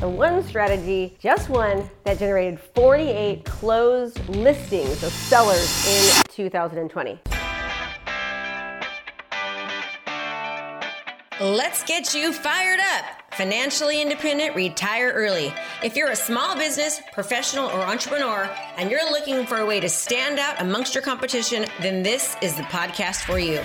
The one strategy, just one, that generated 48 closed listings of sellers in 2020. Let's get you fired up. Financially independent, retire early. If you're a small business, professional, or entrepreneur, and you're looking for a way to stand out amongst your competition, then this is the podcast for you.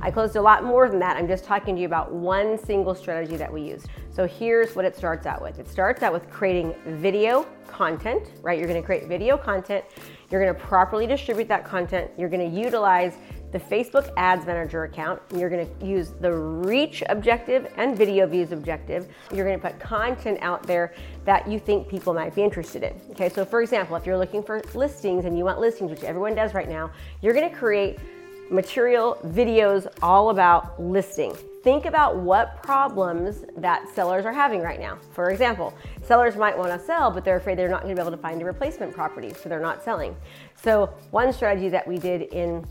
I closed a lot more than that. I'm just talking to you about one single strategy that we used. So here's what it starts out with. It starts out with creating video content, right? You're gonna create video content. You're gonna properly distribute that content. You're gonna utilize the Facebook Ads Manager account. You're gonna use the reach objective and video views objective. You're gonna put content out there that you think people might be interested in. Okay, so for example, if you're looking for listings and you want listings, which everyone does right now, you're gonna create material videos all about listing. Think about what problems that sellers are having right now. For example, sellers might want to sell, but they're afraid they're not going to be able to find a replacement property, so they're not selling. So, one strategy that we did in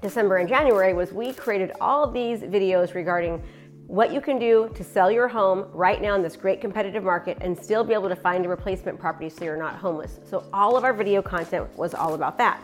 December and January was we created all of these videos regarding what you can do to sell your home right now in this great competitive market and still be able to find a replacement property so you're not homeless. So, all of our video content was all about that.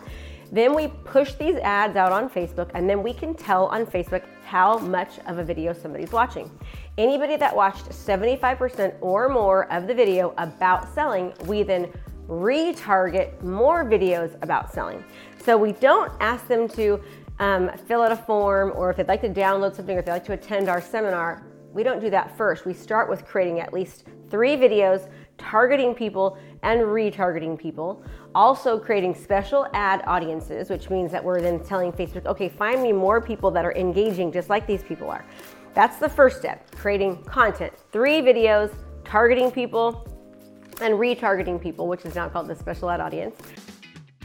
Then we push these ads out on Facebook, and then we can tell on Facebook how much of a video somebody's watching. Anybody that watched 75% or more of the video about selling, we then retarget more videos about selling. So we don't ask them to um, fill out a form or if they'd like to download something or if they'd like to attend our seminar. We don't do that first. We start with creating at least three videos targeting people and retargeting people. Also, creating special ad audiences, which means that we're then telling Facebook, okay, find me more people that are engaging just like these people are. That's the first step creating content. Three videos, targeting people, and retargeting people, which is now called the special ad audience.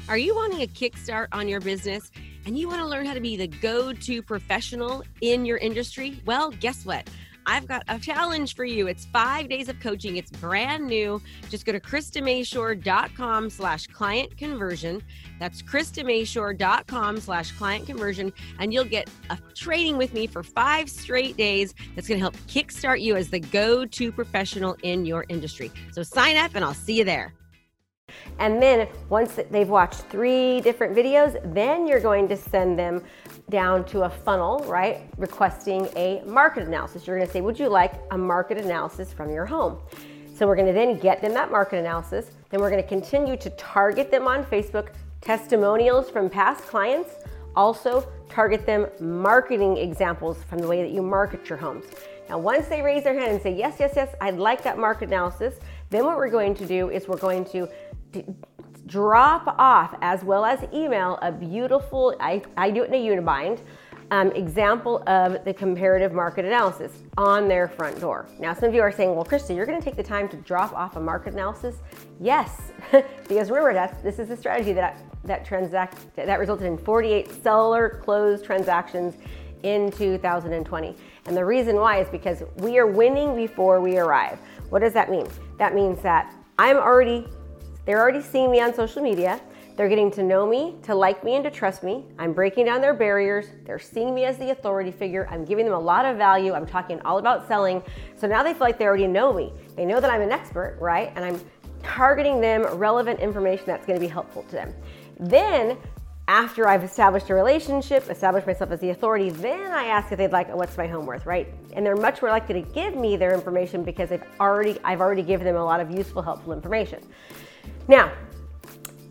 Are you wanting a kickstart on your business and you want to learn how to be the go to professional in your industry? Well, guess what? I've got a challenge for you. It's five days of coaching. It's brand new. Just go to KristaMashore.com slash client conversion. That's KristaMashore.com slash client conversion. And you'll get a training with me for five straight days that's going to help kickstart you as the go-to professional in your industry. So sign up and I'll see you there. And then once they've watched three different videos, then you're going to send them down to a funnel, right? Requesting a market analysis. You're going to say, Would you like a market analysis from your home? So we're going to then get them that market analysis. Then we're going to continue to target them on Facebook, testimonials from past clients. Also, target them marketing examples from the way that you market your homes. Now, once they raise their hand and say, Yes, yes, yes, I'd like that market analysis, then what we're going to do is we're going to drop off as well as email a beautiful, I, I do it in a Unibind, um, example of the comparative market analysis on their front door. Now, some of you are saying, well, Krista, you're going to take the time to drop off a market analysis? Yes, because remember, that this is a strategy that, that, transact, that resulted in 48 seller closed transactions in 2020. And the reason why is because we are winning before we arrive. What does that mean? That means that I'm already they're already seeing me on social media. They're getting to know me, to like me, and to trust me. I'm breaking down their barriers. They're seeing me as the authority figure. I'm giving them a lot of value. I'm talking all about selling. So now they feel like they already know me. They know that I'm an expert, right? And I'm targeting them relevant information that's going to be helpful to them. Then after I've established a relationship, established myself as the authority, then I ask if they'd like what's my home worth, right? And they're much more likely to give me their information because they've already I've already given them a lot of useful, helpful information. Now,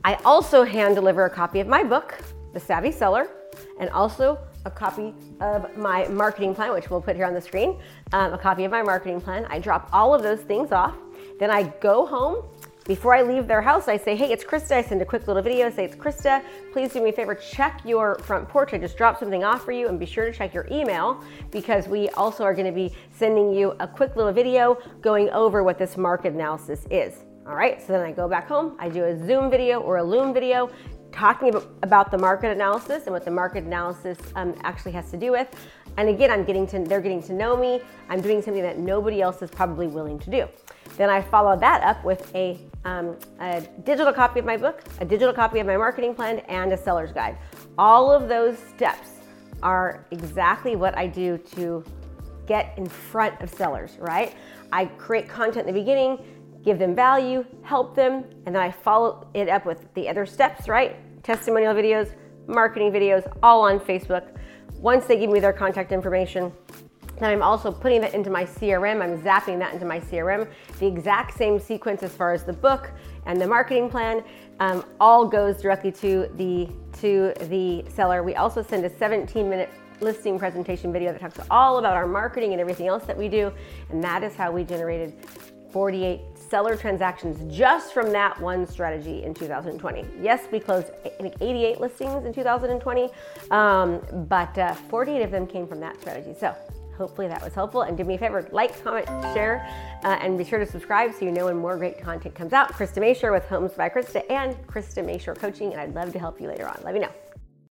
I also hand deliver a copy of my book, The Savvy Seller, and also a copy of my marketing plan, which we'll put here on the screen, um, a copy of my marketing plan. I drop all of those things off. Then I go home Before I leave their house, I say, hey, it's Krista. I send a quick little video, say it's Krista. Please do me a favor, check your front porch. I just dropped something off for you and be sure to check your email because we also are gonna be sending you a quick little video going over what this market analysis is. All right, so then I go back home, I do a Zoom video or a Loom video talking about the market analysis and what the market analysis um, actually has to do with. And again, I'm getting to, they're getting to know me. I'm doing something that nobody else is probably willing to do. Then I follow that up with a, um, a digital copy of my book, a digital copy of my marketing plan, and a seller's guide. All of those steps are exactly what I do to get in front of sellers, right? I create content in the beginning, give them value, help them, and then I follow it up with the other steps, right? Testimonial videos, marketing videos, all on Facebook. Once they give me their contact information, then I'm also putting that into my CRM. I'm zapping that into my CRM. The exact same sequence as far as the book and the marketing plan um, all goes directly to the to the seller. We also send a 17 minute listing presentation video that talks all about our marketing and everything else that we do, and that is how we generated 48 seller transactions just from that one strategy in 2020. Yes, we closed 88 listings in 2020, um, but uh, 48 of them came from that strategy. So hopefully that was helpful. And do me a favor, like, comment, share, uh, and be sure to subscribe so you know when more great content comes out. Krista Mashore with Homes by Krista and Krista Mashore Coaching, and I'd love to help you later on. Let me know.